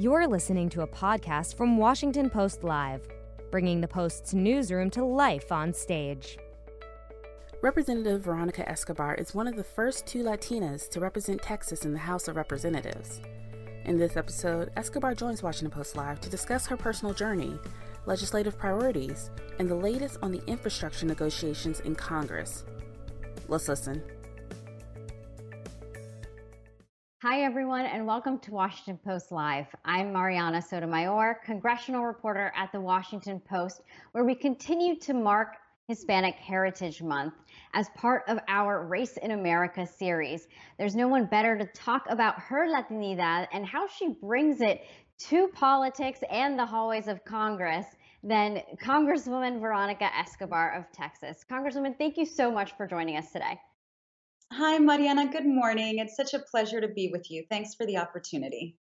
You're listening to a podcast from Washington Post Live, bringing the Post's newsroom to life on stage. Representative Veronica Escobar is one of the first two Latinas to represent Texas in the House of Representatives. In this episode, Escobar joins Washington Post Live to discuss her personal journey, legislative priorities, and the latest on the infrastructure negotiations in Congress. Let's listen. Hi, everyone, and welcome to Washington Post Live. I'm Mariana Sotomayor, congressional reporter at the Washington Post, where we continue to mark Hispanic Heritage Month as part of our Race in America series. There's no one better to talk about her Latinidad and how she brings it to politics and the hallways of Congress than Congresswoman Veronica Escobar of Texas. Congresswoman, thank you so much for joining us today. Hi, Mariana. Good morning. It's such a pleasure to be with you. Thanks for the opportunity.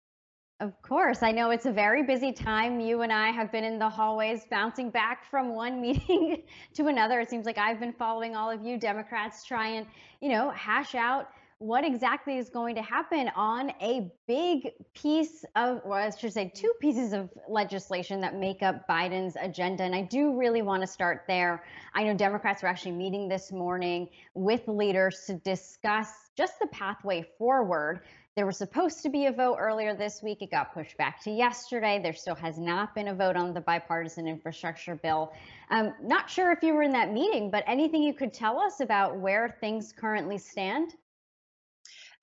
Of course. I know it's a very busy time. You and I have been in the hallways bouncing back from one meeting to another. It seems like I've been following all of you Democrats try and, you know, hash out what exactly is going to happen on a big piece of, well, I should say, two pieces of legislation that make up Biden's agenda. And I do really want to start there. I know Democrats are actually meeting this morning with leaders to discuss just the pathway forward. There was supposed to be a vote earlier this week. It got pushed back to yesterday. There still has not been a vote on the bipartisan infrastructure bill. Um, not sure if you were in that meeting, but anything you could tell us about where things currently stand?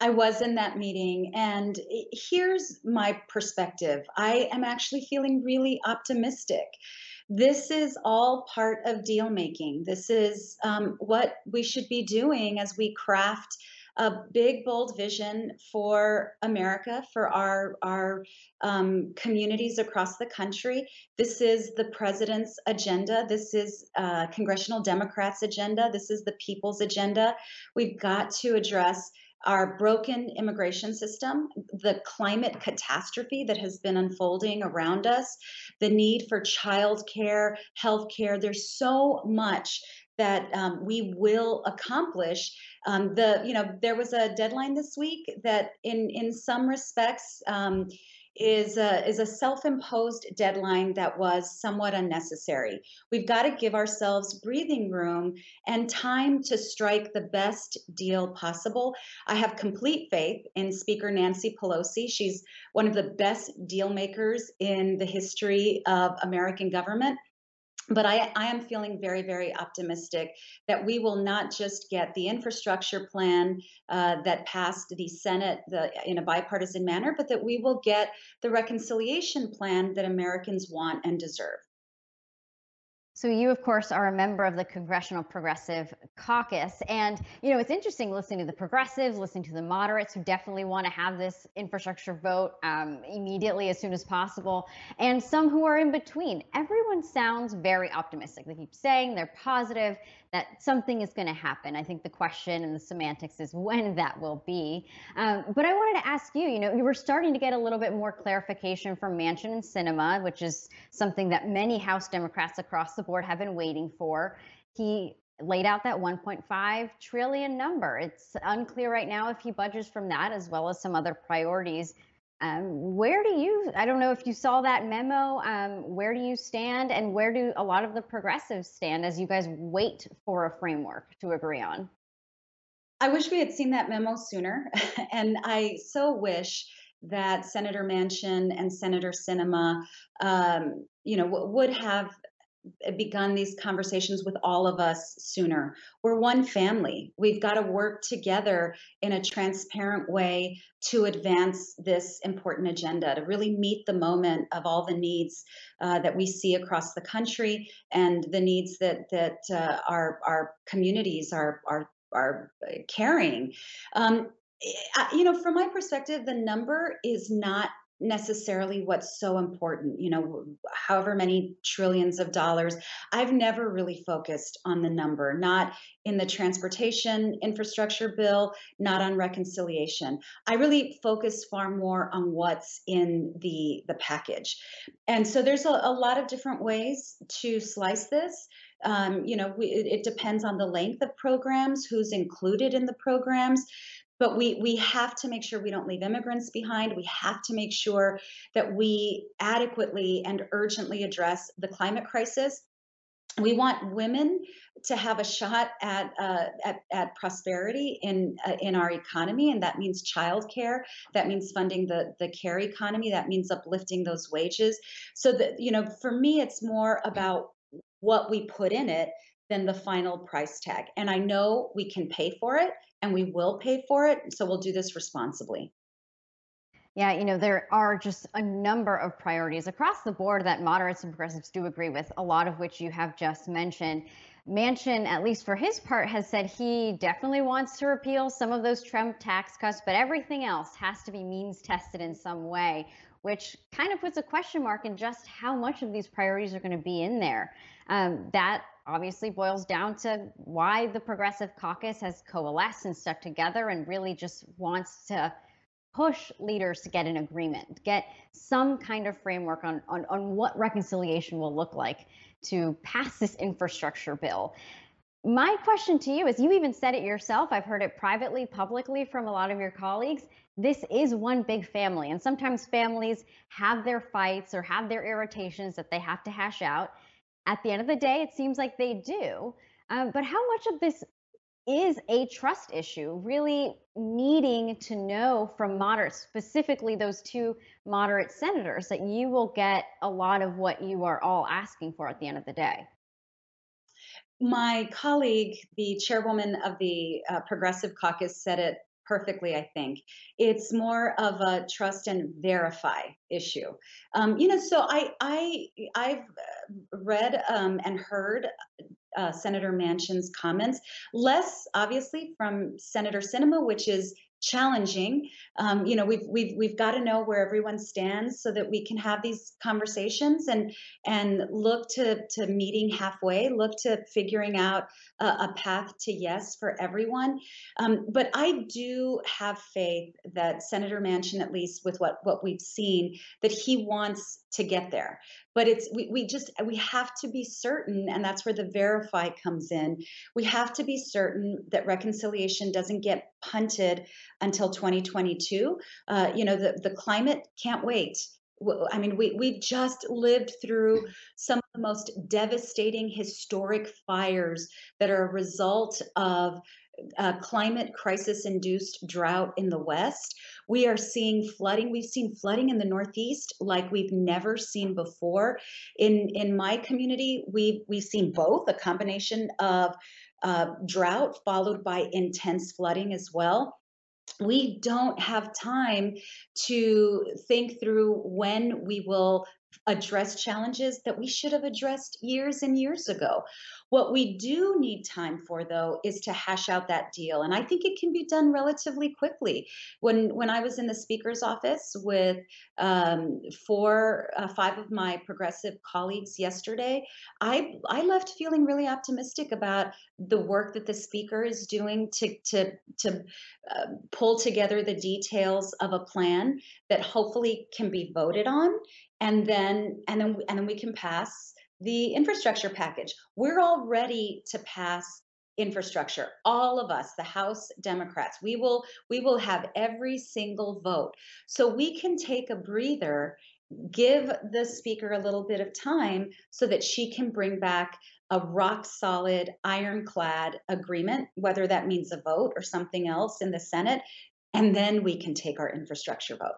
I was in that meeting, and here's my perspective. I am actually feeling really optimistic. This is all part of deal making. This is um, what we should be doing as we craft a big, bold vision for America, for our our um, communities across the country. This is the president's agenda. This is uh, congressional Democrats' agenda. This is the people's agenda. We've got to address our broken immigration system, the climate catastrophe that has been unfolding around us, the need for childcare, health care. There's so much that um, we will accomplish. Um, the you know there was a deadline this week that in in some respects. Um, is a, is a self-imposed deadline that was somewhat unnecessary. We've got to give ourselves breathing room and time to strike the best deal possible. I have complete faith in Speaker Nancy Pelosi. She's one of the best deal makers in the history of American government. But I, I, am feeling very, very optimistic that we will not just get the infrastructure plan uh, that passed the Senate the, in a bipartisan manner, but that we will get the reconciliation plan that Americans want and deserve. So you, of course, are a member of the Congressional Progressive Caucus. And, you know, it's interesting listening to the progressives, listening to the moderates who definitely want to have this infrastructure vote um, immediately as soon as possible, and some who are in between. Everyone sounds very optimistic. They keep saying they're positive that something is going to happen. I think the question and the semantics is when that will be. Um, but I wanted to ask you, you know, you were starting to get a little bit more clarification from Manchin and Sinema, which is something that many House Democrats across the board have been waiting for. He laid out that 1.5 trillion number. It's unclear right now if he budgets from that as well as some other priorities. Um, where do you, I don't know if you saw that memo, um, where do you stand and where do a lot of the progressives stand as you guys wait for a framework to agree on? I wish we had seen that memo sooner. and I so wish that Senator Manchin and Senator Sinema, um, you know, w- would have begun these conversations with all of us sooner. We're one family. We've got to work together in a transparent way to advance this important agenda, to really meet the moment of all the needs uh, that we see across the country and the needs that that uh, our our communities are are are carrying. Um, you know, from my perspective, the number is not necessarily what's so important you know however many trillions of dollars. I've never really focused on the number not in the transportation infrastructure bill not on reconciliation. I really focus far more on what's in the the package. And so there's a, a lot of different ways to slice this. Um, you know we, it, it depends on the length of programs who's included in the programs but we we have to make sure we don't leave immigrants behind we have to make sure that we adequately and urgently address the climate crisis we want women to have a shot at uh, at, at, prosperity in uh, in our economy, and that means childcare. That means funding the the care economy. That means uplifting those wages. So that you know, for me, it's more about what we put in it than the final price tag. And I know we can pay for it, and we will pay for it. So we'll do this responsibly. Yeah, you know, there are just a number of priorities across the board that moderates and progressives do agree with, a lot of which you have just mentioned. Manchin, at least for his part, has said he definitely wants to repeal some of those Trump tax cuts, but everything else has to be means tested in some way, which kind of puts a question mark in just how much of these priorities are going to be in there. Um, that obviously boils down to why the Progressive Caucus has coalesced and stuck together and really just wants to push leaders to get an agreement, get some kind of framework on, on, on what reconciliation will look like to pass this infrastructure bill. My question to you is you even said it yourself. I've heard it privately, publicly from a lot of your colleagues. This is one big family. And sometimes families have their fights or have their irritations that they have to hash out. At the end of the day, it seems like they do. Um, but how much of this is a trust issue, really needing to know from moderates, specifically those two moderate senators, that you will get a lot of what you are all asking for at the end of the day. My colleague, the chairwoman of the uh, Progressive Caucus, said it perfectly i think. It's more of a trust and verify issue. Um, you know so i i i've read um, and heard uh, Senator Manchin's comments, less obviously from Senator Sinema, which is challenging. Um, you know, we've we've we've got to know where everyone stands so that we can have these conversations and and look to to meeting halfway, look to figuring out a, a path to yes for everyone. Um, but I do have faith that Senator Manchin, at least with what what we've seen, that he wants to get there but it's we, we just we have to be certain and that's where the verify comes in we have to be certain that reconciliation doesn't get punted until 2022 uh, you know the, the climate can't wait I mean, we, we've just lived through some of the most devastating historic fires that are a result of uh, climate crisis induced drought in the West. We are seeing flooding. We've seen flooding in the Northeast like we've never seen before. In in my community, we've we've seen both a combination of uh, drought followed by intense flooding as well we don't have time to think through when we will address challenges that we should have addressed years and years ago. What we do need time for, though, is to hash out that deal, and I think it can be done relatively quickly. When when I was in the speaker's office with um, four, uh, five of my progressive colleagues yesterday, I I left feeling really optimistic about the work that the speaker is doing to to to uh, pull together the details of a plan that hopefully can be voted on and then and then and then we can pass the infrastructure package. We're all ready to pass infrastructure all of us the house democrats. We will we will have every single vote. So we can take a breather give the speaker a little bit of time so that she can bring back a rock solid ironclad agreement whether that means a vote or something else in the senate and then we can take our infrastructure vote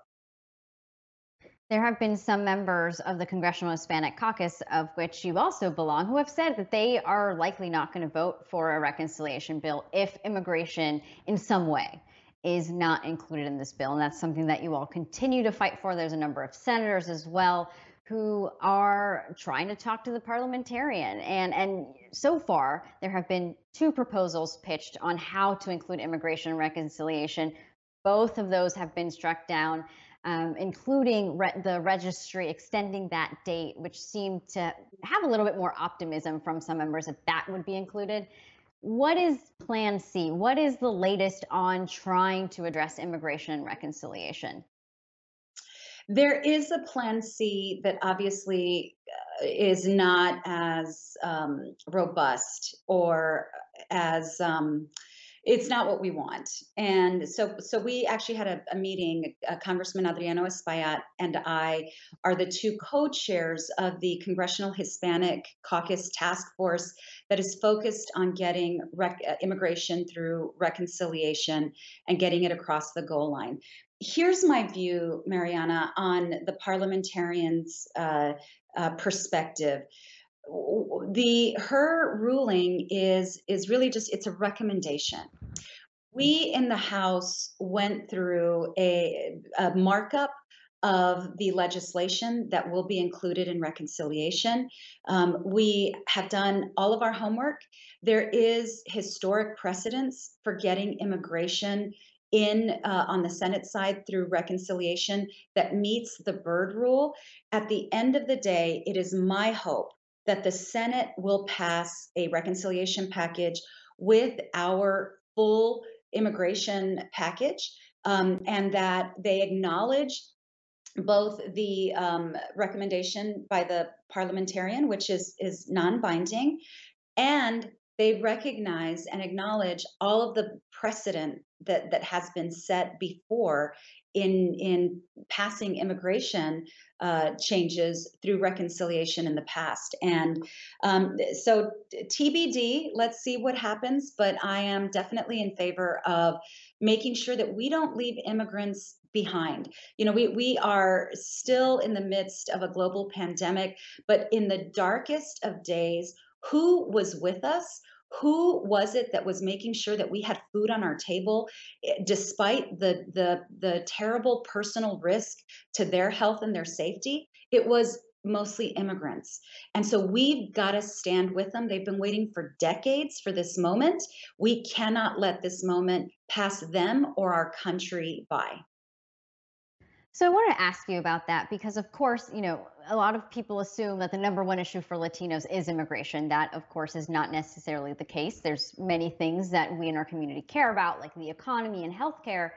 there have been some members of the Congressional Hispanic Caucus, of which you also belong, who have said that they are likely not going to vote for a reconciliation bill if immigration in some way is not included in this bill. And that's something that you all continue to fight for. There's a number of senators as well who are trying to talk to the parliamentarian. And, and so far, there have been two proposals pitched on how to include immigration and reconciliation. Both of those have been struck down um, including re- the registry extending that date, which seemed to have a little bit more optimism from some members that that would be included. What is Plan C? What is the latest on trying to address immigration and reconciliation? There is a Plan C that obviously uh, is not as um, robust or as um, it's not what we want. And so, so we actually had a, a meeting. Uh, Congressman Adriano Espaillat and I are the two co-chairs of the Congressional Hispanic Caucus Task Force that is focused on getting rec- uh, immigration through reconciliation and getting it across the goal line. Here's my view, Mariana, on the parliamentarians' uh, uh perspective the her ruling is is really just it's a recommendation we in the house went through a, a markup of the legislation that will be included in reconciliation. Um, we have done all of our homework. There is historic precedence for getting immigration in uh, on the Senate side through reconciliation that meets the Byrd rule. At the end of the day, it is my hope that the Senate will pass a reconciliation package with our full immigration package um, and that they acknowledge both the um, recommendation by the parliamentarian, which is, is non binding, and they recognize and acknowledge all of the precedent that, that has been set before in in passing immigration uh, changes through reconciliation in the past. And um, so TBD, let's see what happens. But I am definitely in favor of making sure that we don't leave immigrants behind. You know, we we are still in the midst of a global pandemic, but in the darkest of days, who was with us? who was it that was making sure that we had food on our table eh, despite the the the terrible personal risk to their health and their safety? It was mostly immigrants. And so we've got to stand with them. They've been waiting for decades for this moment. We cannot let this moment pass them or our country by so I want to ask you about that because, of course, you know, a lot of people assume that the number one issue for Latinos is immigration. That, of course, is not necessarily the case. There's many things that we in our community care about, like the economy and healthcare.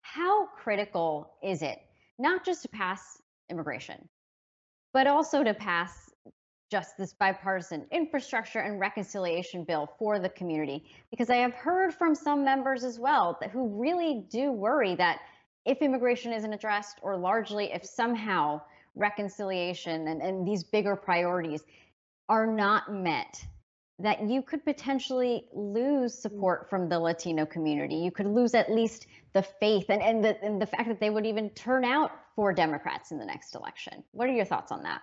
How critical is it, not just to pass immigration, but also to pass just this bipartisan infrastructure and reconciliation bill for the community? Because I have heard from some members as well who really do worry that if immigration isn't addressed, or largely if somehow reconciliation and, and these bigger priorities are not met, that you could potentially lose mm. support from the Latino community. You could lose at least the faith and, and, the, and the fact that they would even turn out for Democrats in the next election. What are your thoughts on that?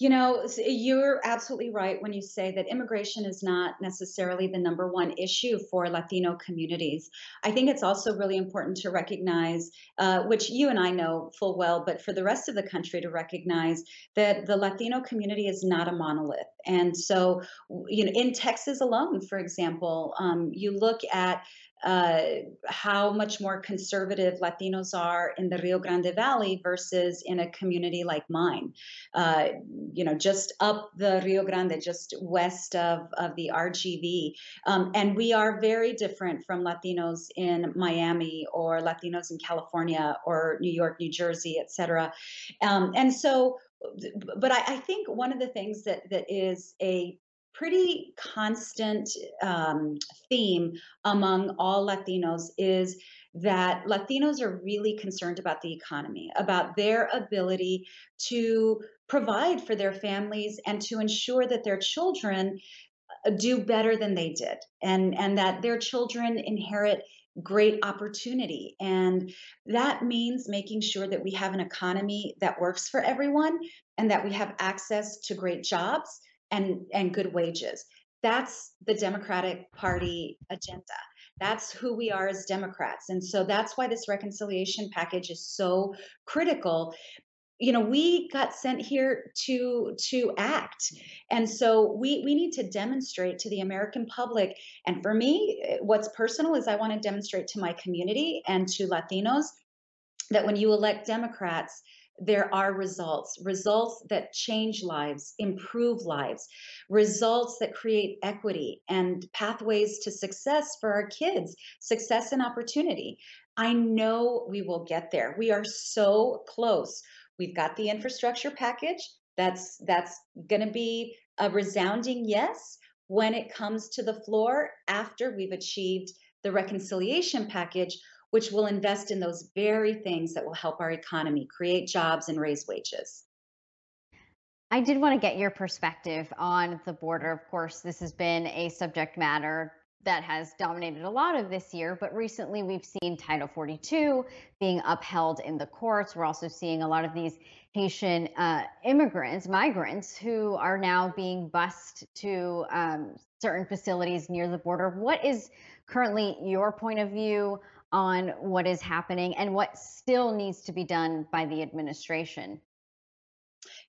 You know, you're absolutely right when you say that immigration is not necessarily the number one issue for Latino communities. I think it's also really important to recognize, uh, which you and I know full well, but for the rest of the country to recognize that the Latino community is not a monolith. And so, you know, in Texas alone, for example, um, you look at uh, how much more conservative Latinos are in the Rio Grande Valley versus in a community like mine. Uh, you know, just up the Rio Grande, just west of, of the RGV. Um, and we are very different from Latinos in Miami or Latinos in California or New York, New Jersey, et cetera. Um, and so but I, I, think one of the things that that is a pretty constant um, theme among all Latinos is that Latinos are really concerned about the economy, about their ability to provide for their families and to ensure that their children uh, do better than they did and and that their children inherit great opportunity. And that means making sure that we have an economy that works for everyone and that we have access to great jobs and and good wages. That's the democratic party agenda. That's who we are as democrats. And so that's why this reconciliation package is so critical. You know we got sent here to to act. And so we we need to demonstrate to the american public and for me what's personal is i want to demonstrate to my community and to latinos that when you elect democrats there are results, results that change lives, improve lives, results that create equity and pathways to success for our kids, success and opportunity. I know we will get there. We are so close. We've got the infrastructure package. That's that's going to be a resounding yes. when it comes to the floor after we've achieved the reconciliation package, which will invest in those very things that will help our economy create jobs and raise wages. I did want to get your perspective on the border. Of course, this has been a subject matter that has dominated a lot of this year, but recently we've seen Title 42 being upheld in the courts. We're also seeing a lot of these Haitian uh, immigrants, migrants, who are now being bused to um, certain facilities near the border. What is currently your point of view on what is happening and what still needs to be done by the administration?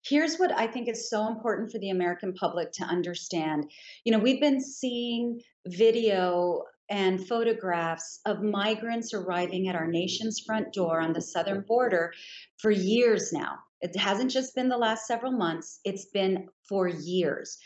Here's what I think is so important for the American public to understand. You know, we've been seeing video and photographs of migrants arriving at our nation's front door on the southern border for years now. It hasn't just been the last several months, it's been for years.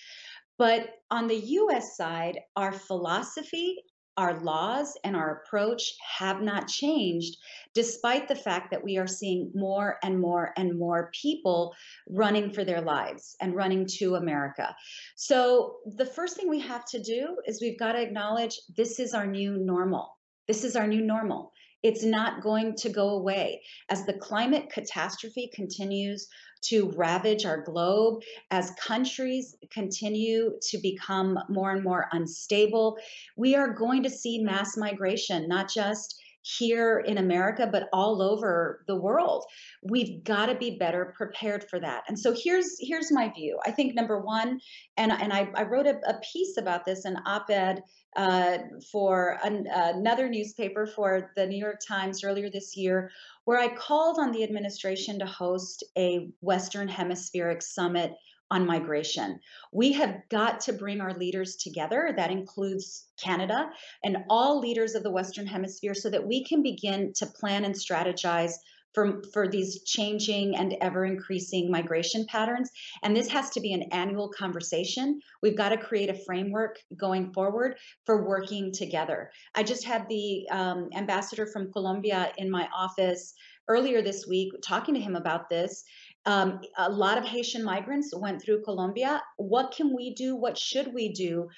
But on the US side, our philosophy our laws and our approach have not changed, despite the fact that we are seeing more and more and more people running for their lives and running to America. So, the first thing we have to do is we've got to acknowledge this is our new normal. This is our new normal. It's not going to go away. As the climate catastrophe continues to ravage our globe, as countries continue to become more and more unstable, we are going to see mass migration, not just here in America, but all over the world. We've got to be better prepared for that. And so here's here's my view. I think number one, and and I, I wrote a, a piece about this, an op-ed uh, for an, another newspaper for the New York Times earlier this year, where I called on the administration to host a Western Hemispheric summit on migration. We have got to bring our leaders together. That includes Canada and all leaders of the Western Hemisphere so that we can begin to plan and strategize for, for these changing and ever increasing migration patterns. And this has to be an annual conversation. We've got to create a framework going forward for working together. I just had the um, ambassador from Colombia in my office earlier this week talking to him about this. Um, a lot of Haitian migrants went through Colombia. What can we do? What should we do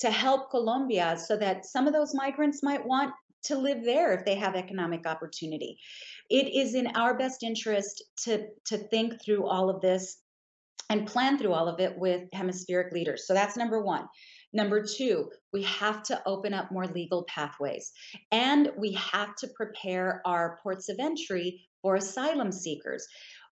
to help Colombia so that some of those migrants might want to live there if they have economic opportunity? It is in our best interest to, to think through all of this and plan through all of it with hemispheric leaders. So that's number one. Number two, we have to open up more legal pathways and we have to prepare our ports of entry for asylum seekers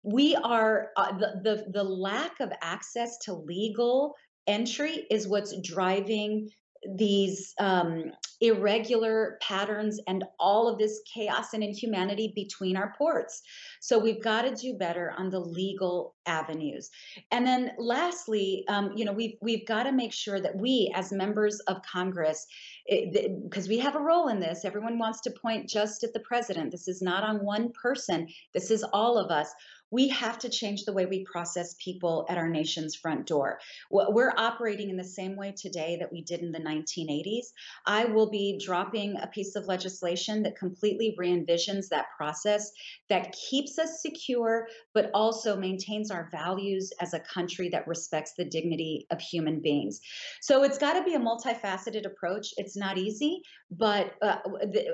we are uh, the, the the lack of access to legal entry is what's driving these um, irregular patterns and all of this chaos and inhumanity between our ports. So we've got to do better on the legal avenues. And then lastly, um, you know, we've we've got to make sure that we, as members of Congress, because we have a role in this. Everyone wants to point just at the president. This is not on one person. This is all of us we have to change the way we process people at our nation's front door. We're operating in the same way today that we did in the 1980s. I will be dropping a piece of legislation that completely re envisions that process, that keeps us secure, but also maintains our values as a country that respects the dignity of human beings. So it's got to be a multifaceted approach. It's not easy, but uh,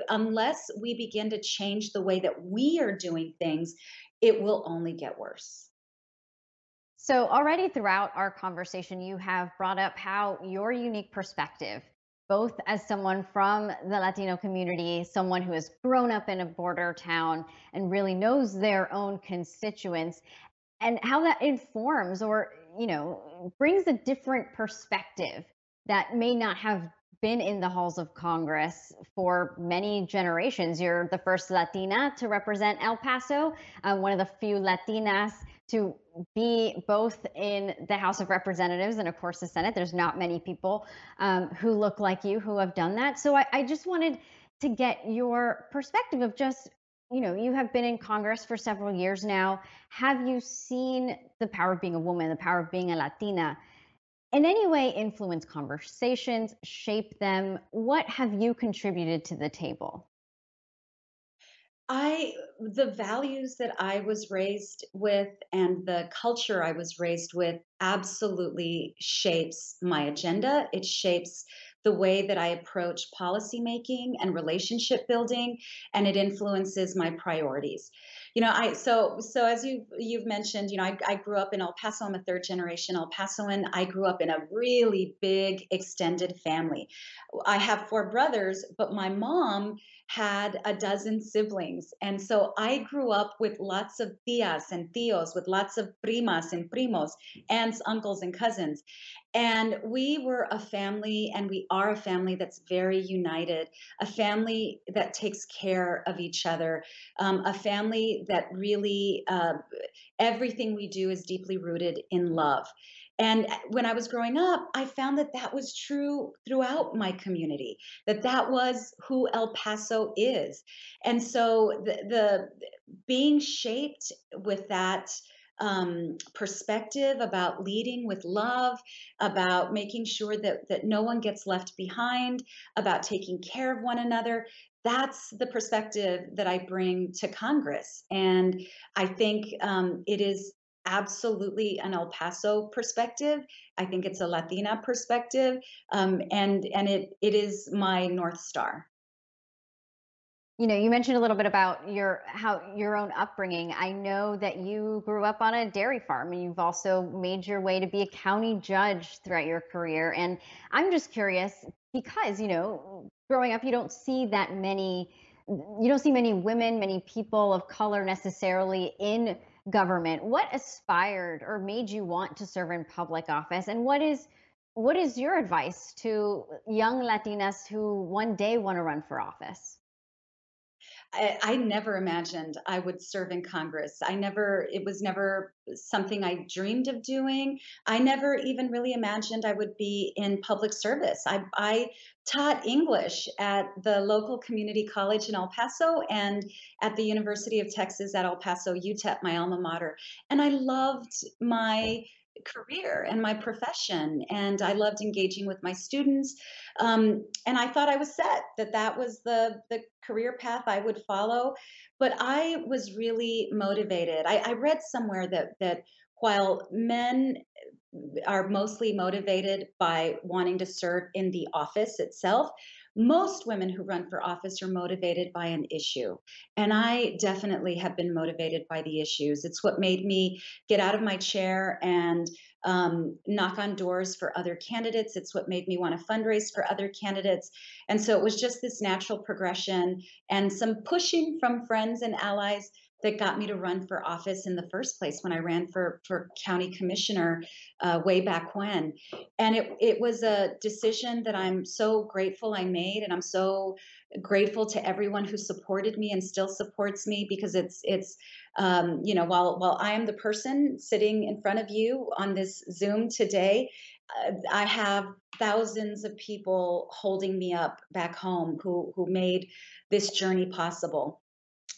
unless we begin to change the way that we are doing things, it will only get worse. So, already throughout our conversation, you have brought up how your unique perspective, both as someone from the Latino community, someone who has grown up in a border town and really knows their own constituents, and how that informs or, you know, brings a different perspective that may not have been in the halls of Congress for many generations. You're the first Latina to represent El Paso, uh, one of the few Latinas to be both in the House of Representatives and, of course, the Senate. There's not many people um, who look like you who have done that. So I, I just wanted to get your perspective of just you know, you have been in Congress for several years now. Have you seen the power of being a woman, the power of being a Latina in any way influence conversations, shape them? What have you contributed to the table? I the values that I was raised with and the culture I was raised with absolutely shapes my agenda. It shapes the way that I approach policymaking and relationship building, and it influences my priorities. You know, I so so as you you've mentioned, you know, I, I grew up in El Paso. I'm a third generation El Pasoan. I grew up in a really big extended family. I have four brothers, but my mom had a dozen siblings. And so I grew up with lots of tias and tios, with lots of primas and primos, aunts, uncles, and cousins. And we were a family, and we are a family that's very united, a family that takes care of each other, um, a family that really, uh, everything we do is deeply rooted in love. And uh, when I was growing up, I found that that was true throughout my community, that that was who El Paso is. And so the, the being shaped with that um, perspective about leading with love, about making sure that, that no one gets left behind, about taking care of one another. That's the perspective that I bring to Congress. And I think um, it is absolutely an El Paso perspective. I think it's a Latina perspective, um, and and it it is my north star. You know, you mentioned a little bit about your how your own upbringing. I know that you grew up on a dairy farm, and you've also made your way to be a county judge throughout your career. And I'm just curious because you know, growing up, you don't see that many. You don't see many women, many people of color necessarily in government, what aspired or made you want to serve in public office? And what is what is your advice to young Latinas who one day want to run for office? I, I, never imagined I would serve in Congress. I never, it was never something I dreamed of doing. I never even really imagined I would be in public service. I, I taught English at the local community college in El Paso and at the University of Texas at El Paso, UTEP, my alma mater. And I loved my career and my profession and i loved engaging with my students um, and i thought i was set that that was the the career path i would follow but i was really motivated. I, I read somewhere that that while men are mostly motivated by wanting to serve in the office itself most women who run for office are motivated by an issue. And I definitely have been motivated by the issues. It's what made me get out of my chair and um, knock on doors for other candidates. It's what made me want to fundraise for other candidates. And so it was just this natural progression and some pushing from friends and allies that got me to run for office in the first place when I ran for for county commissioner uh, way back when, and it it was a decision that I'm so grateful I made, and I'm so grateful to everyone who supported me and still supports me because it's it's um, you know while while I am the person sitting in front of you on this Zoom today, uh, I have thousands of people holding me up back home who who made this journey possible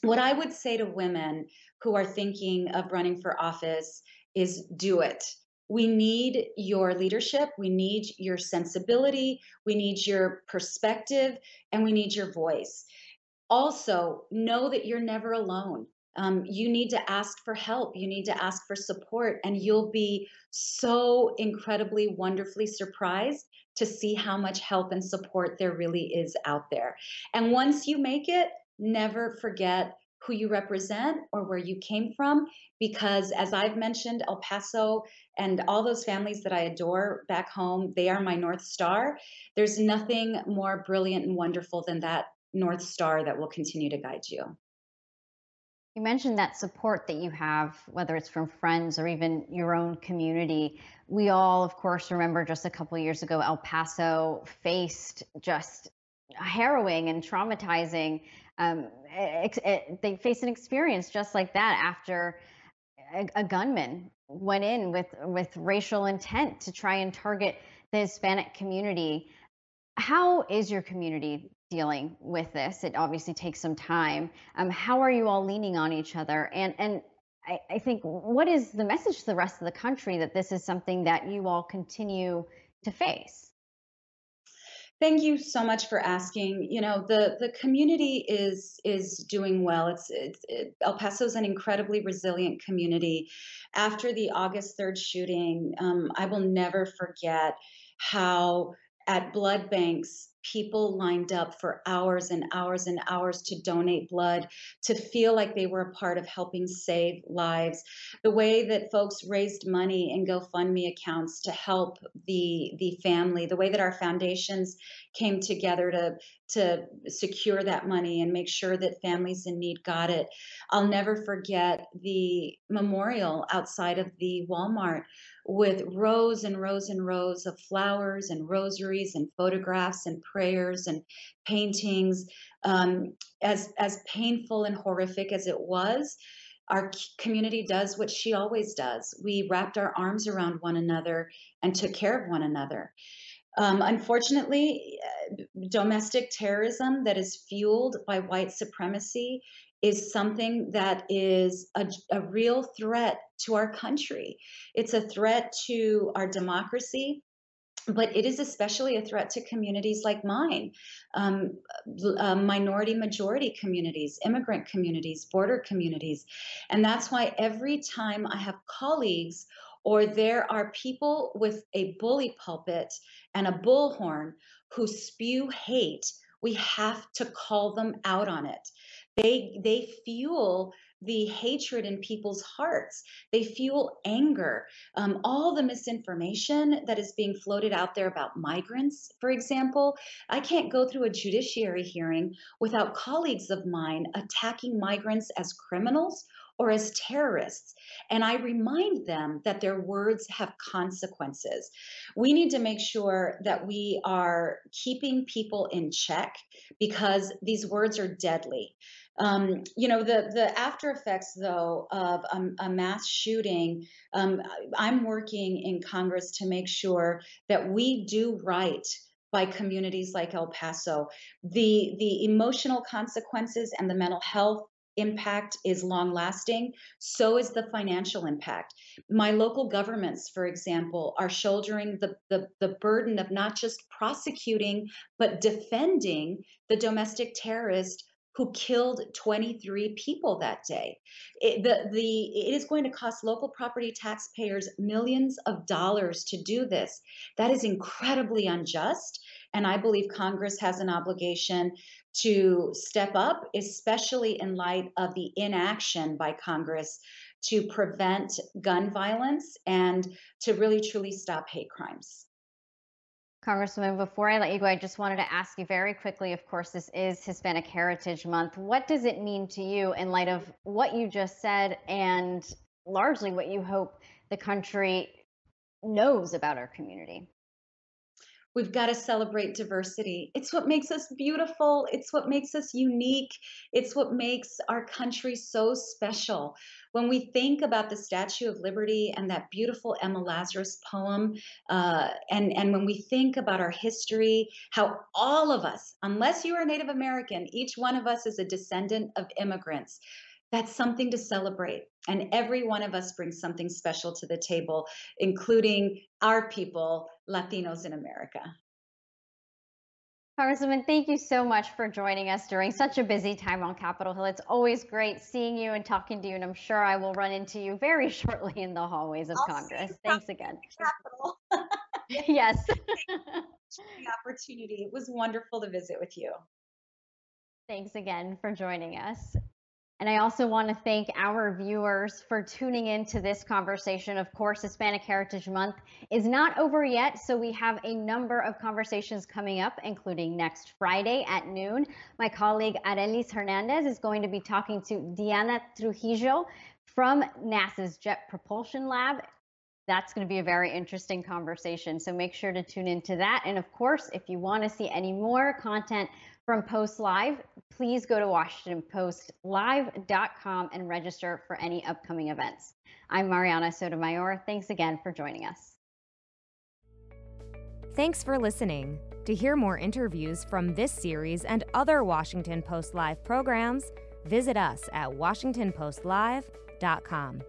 what I would say to women who are thinking of running for office is do it. We need your leadership. We need your sensibility. We need your perspective and we need your voice. Also, know that you're never alone. Um, you need to ask for help. You need to ask for support, and you'll be so incredibly, wonderfully surprised to see how much help and support there really is out there. And once you make it, never forget who you represent or where you came from because as i've mentioned el paso and all those families that i adore back home they are my north star there's nothing more brilliant and wonderful than that north star that will continue to guide you you mentioned that support that you have, whether it's from friends or even your own community. We all, of course, remember just a couple years ago, El Paso faced just harrowing and traumatizing um, it, it, they face an experience just like that after a, a, gunman went in with with racial intent to try and target the Hispanic community. How is your community dealing with this? It obviously takes some time. Um, how are you all leaning on each other? And and I, I think what is the message to the rest of the country that this is something that you all continue to face? Thank you so much for asking. You know, the the community is is doing well. It's, it's it, El Paso is an incredibly resilient community. After the August 3rd shooting, um, I will never forget how at blood banks people lined up for hours and hours and hours to donate blood, to feel like they were a part of helping save lives. The way that folks raised money in GoFundMe accounts to help the the family, the way that our foundations came together to to secure that money and make sure that families in need got it. I'll never forget the memorial outside of the Walmart with rows and rows and rows of flowers and rosaries and photographs and prayers and paintings. Um, as as painful and horrific as it was, our community does what she always does. We wrapped our arms around one another and took care of one another. Um, unfortunately, uh, domestic terrorism that is fueled by white supremacy is something that is a, a real threat to our country. It's a threat to our democracy but it is especially a threat to communities like mine, um, uh, minority majority communities, immigrant communities, border communities. And that's why every time I have colleagues or there are people with a bully pulpit and a bullhorn who spew hate, we have to call them out on it. They they fuel the hatred in people's hearts. They fuel anger. Um, all the misinformation that is being floated out there about migrants, for example. I can't go through a judiciary hearing without colleagues of mine attacking migrants as criminals or as terrorists. And I remind them that their words have consequences. We need to make sure that we are keeping people in check because these words are deadly. Um, you know, the the after effects though of a, a mass shooting. Um, I'm working in Congress to make sure that we do right by communities like El Paso. The the emotional consequences and the mental health impact is long lasting, so is the financial impact. My local governments, for example, are shouldering the, the, the burden of not just prosecuting, but defending the domestic terrorist who killed 23 people that day. It, the, the, it is going to cost local property taxpayers millions of dollars to do this. That is incredibly unjust. And I believe Congress has an obligation to step up, especially in light of the inaction by Congress to prevent gun violence and to really truly stop hate crimes. Congresswoman, before I let you go, I just wanted to ask you very quickly. Of course, this is Hispanic Heritage Month. What does it mean to you in light of what you just said and largely what you hope the country knows about our community? We've got to celebrate diversity. It's what makes us beautiful. It's what makes us unique. It's what makes our country so special. When we think about the Statue of Liberty and that beautiful Emma Lazarus poem, uh, and, and when we think about our history, how all of us, unless you are Native American, each one of us is a descendant of immigrants that's something to celebrate. And every one of us brings something special to the table, including our people, Latinos in America. Congresswoman, thank you so much for joining us during such a busy time on Capitol Hill. It's always great seeing you and talking to you, and I'm sure I will run into you very shortly in the hallways of I'll Congress. Thanks again. Capitol. yes. the opportunity. It was wonderful to visit with you. Thanks again for joining us. And I also want to thank our viewers for tuning in to this conversation. Of course, Hispanic Heritage Month is not over yet, so we have a number of conversations coming up, including next Friday at noon. My colleague Arelis Hernandez is going to be talking to Diana Trujillo from NASA's Jet Propulsion Lab. That's going to be a very interesting conversation, so make sure to tune into that. And of course, if you want to see any more content from Post Live, please go to WashingtonPostLive.com and register for any upcoming events. I'm Mariana Sotomayor. Thanks again for joining us. Thanks for listening. To hear more interviews from this series and other Washington Post Live programs, visit us at WashingtonPostLive.com.